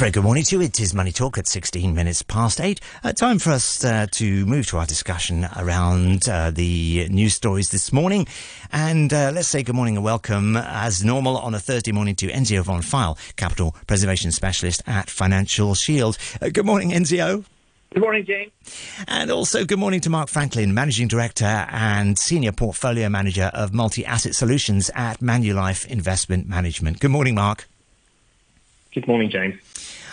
very good morning to you. It is Money Talk at 16 minutes past eight. Uh, time for us uh, to move to our discussion around uh, the news stories this morning. And uh, let's say good morning and welcome, as normal, on a Thursday morning to Enzio von Pfeil, Capital Preservation Specialist at Financial Shield. Uh, good morning, Enzio. Good morning, James. And also, good morning to Marc Franklin, Managing Director and Senior Portfolio Manager of Multi Asset Solutions at Manulife Investment Management. Good morning, Marc. Good morning, James.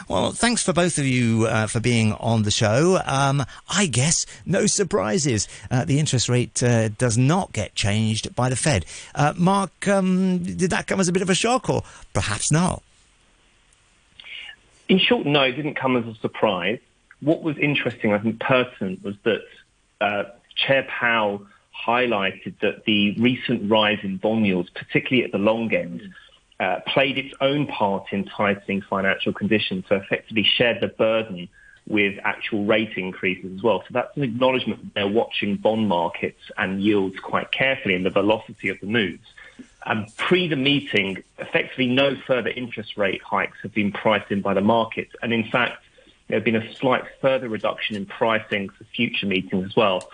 Well, thanks for both of you uh, for being on the show. Um, I guess no surprises. Uh, the interest rate uh, does not get changed by the Fed. Uh, Marc, um, did that come as a bit of a shock, or perhaps not? In short, no, it didn't come as a surprise what was interesting, I think, pertinent was that uh, Chair Powell highlighted that the recent rise in bond yields, particularly at the long end, uh, played its own part in tightening financial conditions, so effectively shared the burden with actual rate increases as well. So that's an acknowledgement that they're watching bond markets and yields quite carefully and the velocity of the moves. Um, pre the meeting, effectively no further interest rate hikes have been priced in by the markets. And in fact, there have been a slight further reduction in pricing for future meetings as well.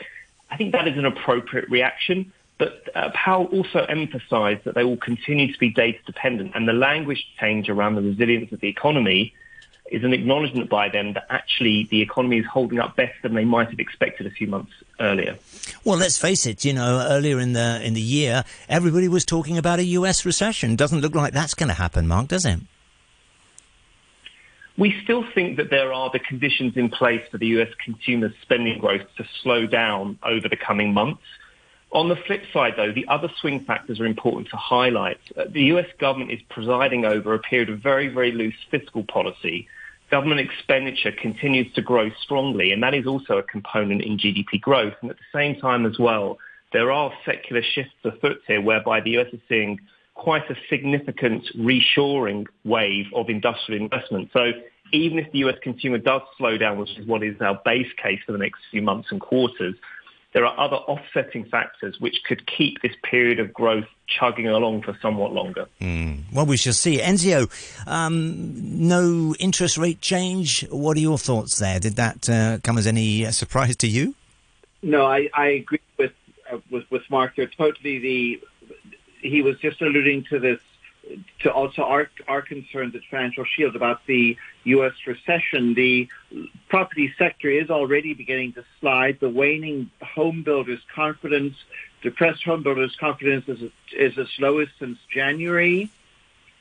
I think that is an appropriate reaction, but uh, Powell also emphasized that they will continue to be data dependent, and the language change around the resilience of the economy is an acknowledgement by them that actually the economy is holding up better than they might have expected a few months earlier. Well, let's face it. You know, earlier in the in the year, everybody was talking about a U.S. recession. Doesn't look like that's going to happen, Marc, does it? We still think that there are the conditions in place for the US consumer spending growth to slow down over the coming months. On the flip side, though, the other swing factors are important to highlight. Uh, the US government is presiding over a period of very, very loose fiscal policy. Government expenditure continues to grow strongly, and that is also a component in GDP growth. And at the same time as well, there are secular shifts afoot here whereby the US is seeing quite a significant reshoring wave of industrial investment. So even if the US consumer does slow down, which is what is our base case for the next few months and quarters, there are other offsetting factors which could keep this period of growth chugging along for somewhat longer. Mm. Well, we shall see. Enzio, um, no interest rate change. What are your thoughts there? Did that uh, come as any uh, surprise to you? No, I, I agree with, uh, with with Marc. There, totally the he was just alluding to this, to uh, also our, our concerns at Financial Shield about the U.S. recession. The property sector is already beginning to slide. The waning home builders' confidence, depressed home builders' confidence is, is as lowest since January.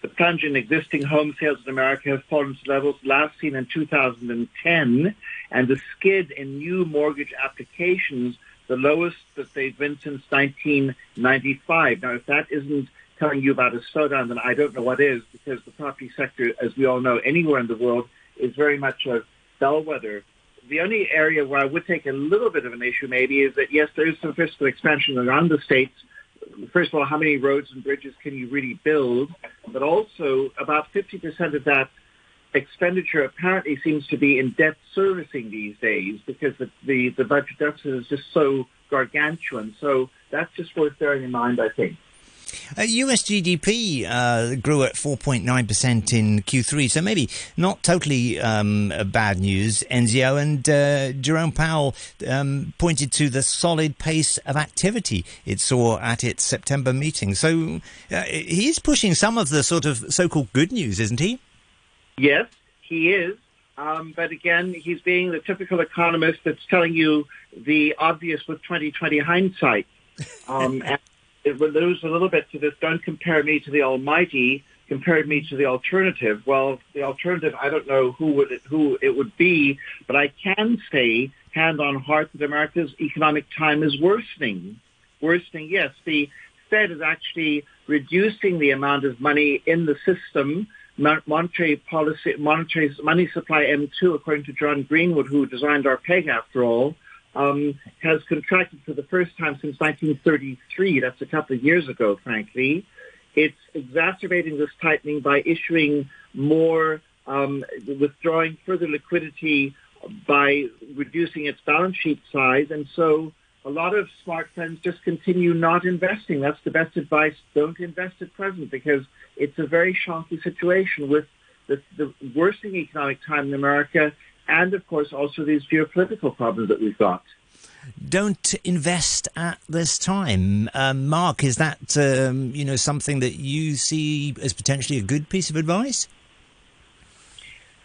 The plunge in existing home sales in America has fallen to levels last seen in 2010, and the skid in new mortgage applications the lowest that they've been since 1995. Now, if that isn't telling you about a slowdown, then I don't know what is, because the property sector, as we all know, anywhere in the world, is very much a bellwether. The only area where I would take a little bit of an issue maybe is that, yes, there is some fiscal expansion around the states. First of all, how many roads and bridges can you really build? But also, about 50% of that expenditure apparently seems to be in debt servicing these days because the, the, the budget deficit is just so gargantuan. So that's just worth bearing in mind, I think. Uh, US GDP uh, grew at 4.9% in Q3, so maybe not totally um, bad news, Enzio. And uh, Jerome Powell um, pointed to the solid pace of activity it saw at its September meeting. So uh, he's pushing some of the sort of so called good news, isn't he? Yes, he is. Um, but again, he's being the typical economist that's telling you the obvious with 2020 hindsight. Um, it alludes a little bit to this, don't compare me to the almighty, compare me to the alternative. Well, the alternative, I don't know who, would it, who it would be, but I can say, hand on heart, that America's economic time is worsening. Worsening, yes. The Fed is actually reducing the amount of money in the system monetary policy, monetary money supply M2, according to John Greenwood, who designed our peg after all, um, has contracted for the first time since 1933. That's a couple of years ago, frankly. It's exacerbating this tightening by issuing more, um, withdrawing further liquidity by reducing its balance sheet size. And so a lot of smart friends just continue not investing. That's the best advice. Don't invest at present because it's a very shonky situation with the, the worsening economic time in America, and of course also these geopolitical problems that we've got. Don't invest at this time, um, Marc. Is that um, you know something that you see as potentially a good piece of advice?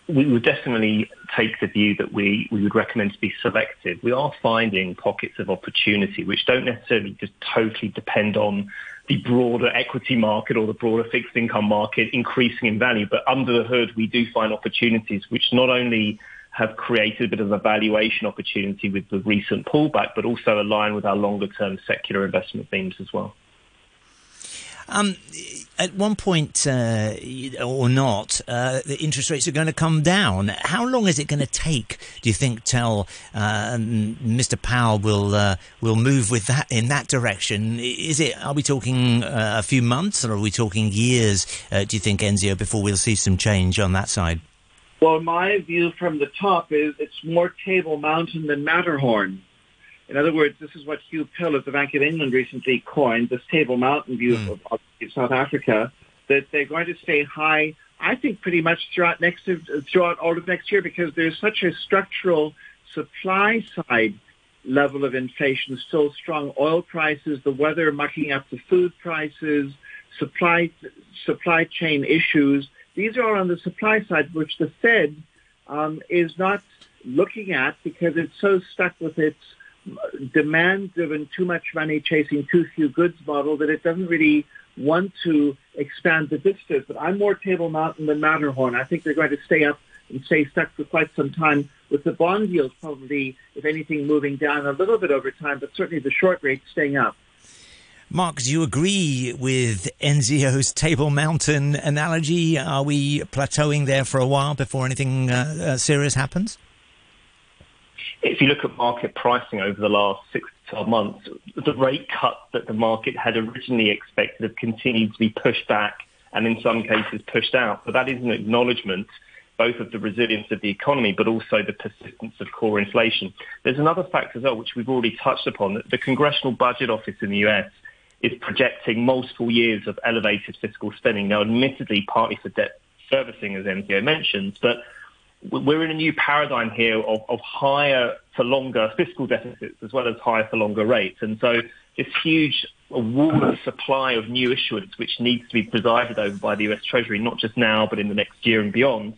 we would definitely take the view that we, we would recommend to be selective. We are finding pockets of opportunity which don't necessarily just totally depend on the broader equity market or the broader fixed income market increasing in value. But under the hood, we do find opportunities which not only have created a bit of a valuation opportunity with the recent pullback, but also align with our longer term secular investment themes as well. Um, at one point, uh, or not, uh, the interest rates are going to come down. How long is it going to take? Do you think till uh, Mr. Powell will uh, will move with that in that direction? Is it? Are we talking uh, a few months, or are we talking years? Uh, do you think Enzio before we'll see some change on that side? Well, my view from the top is it's more Table Mountain than Matterhorn. In other words, this is what Huw Pill of the Bank of England recently coined, this Table Mountain view mm. of, of, South Africa, that they're going to stay high, I think, pretty much throughout next throughout all of next year because there's such a structural supply side level of inflation, still strong oil prices, the weather mucking up the food prices, supply supply chain issues. These are on the supply side, which the Fed um, is not looking at because it's so stuck with its demand-driven, too much money chasing too few goods model that it doesn't really want to expand the vistas. But I'm more Table Mountain than Matterhorn. I think they're going to stay up and stay stuck for quite some time with the bond yields probably, if anything, moving down a little bit over time, but certainly the short rate staying up. Marc, do you agree with Enzio's Table Mountain analogy? Are we plateauing there for a while before anything uh, uh, serious happens? if you look at market pricing over the last six to 12 months, the rate cut that the market had originally expected have continued to be pushed back and in some cases pushed out. But that is an acknowledgement both of the resilience of the economy, but also the persistence of core inflation. There's another factor as well, which we've already touched upon, that the Congressional Budget Office in the US is projecting multiple years of elevated fiscal spending. Now, admittedly, partly for debt servicing, as Enzio mentioned, but we're in a new paradigm here of, of higher for longer fiscal deficits as well as higher for longer rates. And so this huge wall of supply of new issuance, which needs to be presided over by the US Treasury, not just now, but in the next year and beyond,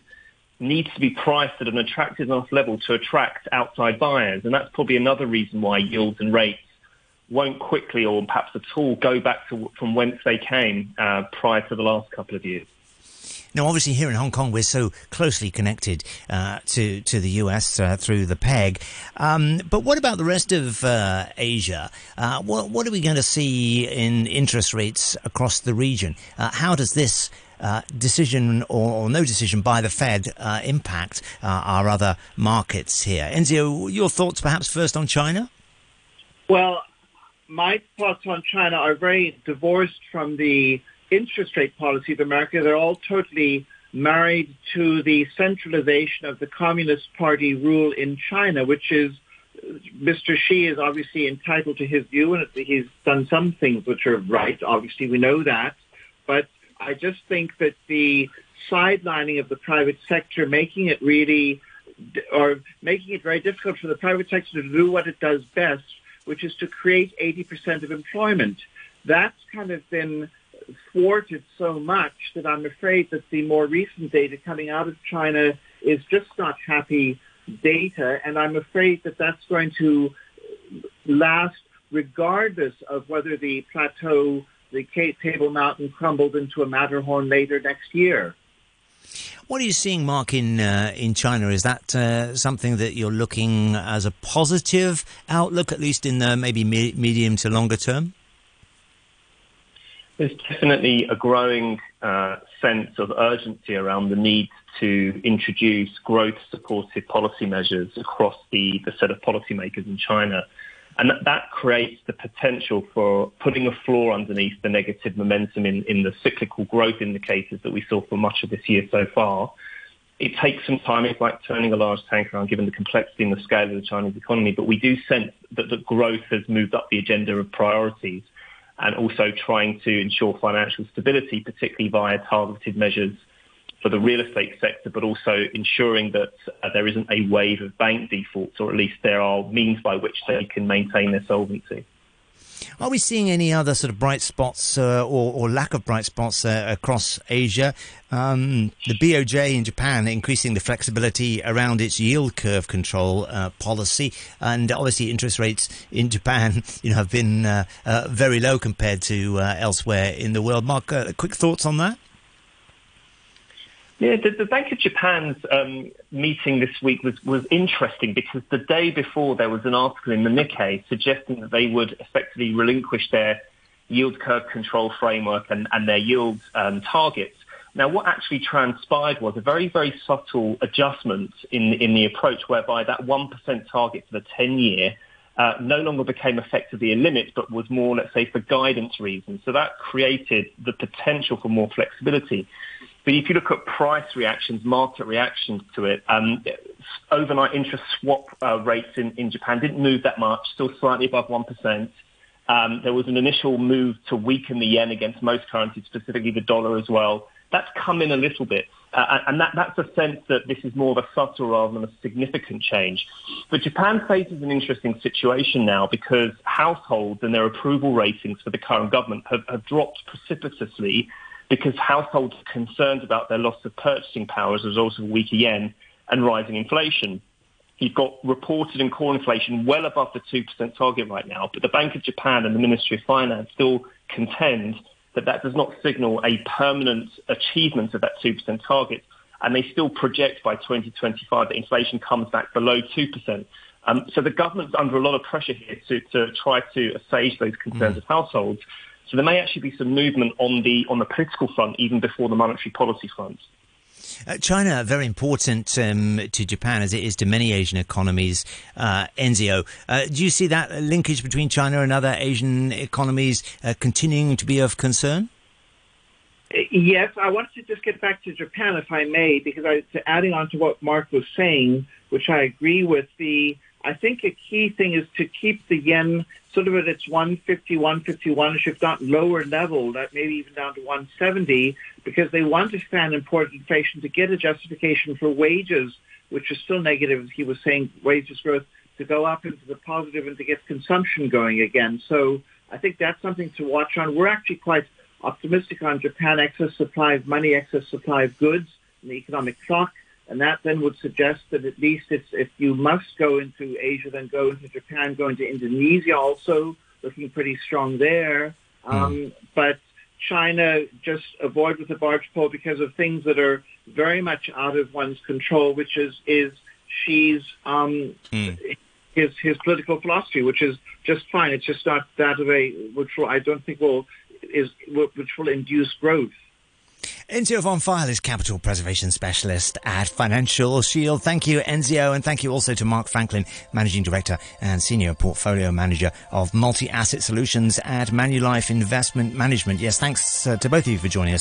needs to be priced at an attractive enough level to attract outside buyers. And that's probably another reason why yields and rates won't quickly or perhaps at all go back to from whence they came uh, prior to the last couple of years. Now, obviously, here in Hong Kong, we're so closely connected uh, to to the US uh, through the peg. Um, but what about the rest of uh, Asia? Uh, what what are we going to see in interest rates across the region? Uh, how does this uh, decision or, or, no decision by the Fed impact our other markets here? Enzio, your thoughts perhaps first on China? Well, my thoughts on China are very divorced from the interest rate policy of America, they're all totally married to the centralization of the Communist Party rule in China, which is Mr. Xi is obviously entitled to his view, and he's done some things which are right. Obviously, we know that. But I just think that the sidelining of the private sector, making it really, or making it very difficult for the private sector to do what it does best, which is to create 80% of employment. That's kind of been thwarted so much that I'm afraid that the more recent data coming out of China is just not happy data, and I'm afraid that that's going to last regardless of whether the plateau, the Table Mountain crumbled into a Matterhorn later next year. What are you seeing, Marc, in uh, in China? Is that uh, something that you're looking as a positive outlook, at least in the maybe me- medium to longer term? There's definitely a growing uh, sense of urgency around the need to introduce growth-supportive policy measures across the, the set of policymakers in China. And that, creates the potential for putting a floor underneath the negative momentum in, in the cyclical growth indicators that we saw for much of this year so far. It takes some time. It's like turning a large tank around given the complexity and the scale of the Chinese economy. But we do sense that the growth has moved up the agenda of priorities and also trying to ensure financial stability, particularly via targeted measures for the real estate sector, but also ensuring that uh, there isn't a wave of bank defaults, or at least there are means by which they can maintain their solvency. Are we seeing any other sort of bright spots uh, or, or, lack of bright spots uh, across Asia? Um, the BOJ in Japan increasing the flexibility around its yield curve control uh, policy, and obviously interest rates in Japan, you know, have been uh, uh, very low compared to uh, elsewhere in the world. Marc, quick thoughts on that? Yeah, the, the, Bank of Japan's um, meeting this week was, was interesting because the day before there was an article in the Nikkei suggesting that they would effectively relinquish their yield curve control framework and, and their yield um, targets. Now, what actually transpired was a very, very subtle adjustment in, in the approach whereby that 1% target for the 10-year uh, no longer became effectively a limit, but was more, let's say, for guidance reasons. So that created the potential for more flexibility. But if you look at price reactions, market reactions to it, um, overnight interest swap uh, rates in, in Japan didn't move that much, still slightly above 1%. Um, there was an initial move to weaken the yen against most currencies, specifically the dollar as well. That's come in a little bit. Uh, and that, that's a sense that this is more of a subtle rather than a significant change. But Japan faces an interesting situation now because households and their approval ratings for the current government have, have dropped precipitously because households are concerned about their loss of purchasing power as a result of a weaker yen and rising inflation. You've got reported and core inflation well above the 2% target right now, but the Bank of Japan and the Ministry of Finance still contend that that does not signal a permanent achievement of that 2% target. And they still project by 2025 that inflation comes back below 2%. Um, so the government's under a lot of pressure here to, to try to assuage those concerns mm. of households. So there may actually be some movement on the on the political front even before the monetary policy front. Uh, China, very important um, to Japan as it is to many Asian economies. Uh, Enzio, uh, do you see that linkage between China and other Asian economies uh, continuing to be of concern? Yes, I wanted to just get back to Japan, if I may, because I, adding on to what Marc was saying, which I agree with, the I think a key thing is to keep the yen sort of at its 150, 151, if not lower level, that maybe even down to 170, because they want to stand import inflation to get a justification for wages, which is still negative, as he was saying, wages growth to go up into the positive and to get consumption going again. So I think that's something to watch on. We're actually quite optimistic on Japan excess supply of money, excess supply of goods, and the economic clock. And that then would suggest that at least it's, if you must go into Asia, then go into Japan, go into Indonesia also, looking pretty strong there. Mm. Um, but China just avoid with the barge pole because of things that are very much out of one's control, which is is Xi's um, mm. his his political philosophy, which is just fine. It's just not that of a which will, I don't think will is which will induce growth. Enzio von Pfeil is Capital Preservation Specialist at Financial Shield. Thank you, Enzio, and thank you also to Marc Franklin, Managing Director and Senior Portfolio Manager of Multi-Asset Solutions at Manulife Investment Management. Yes, thanks uh, to both of you for joining us.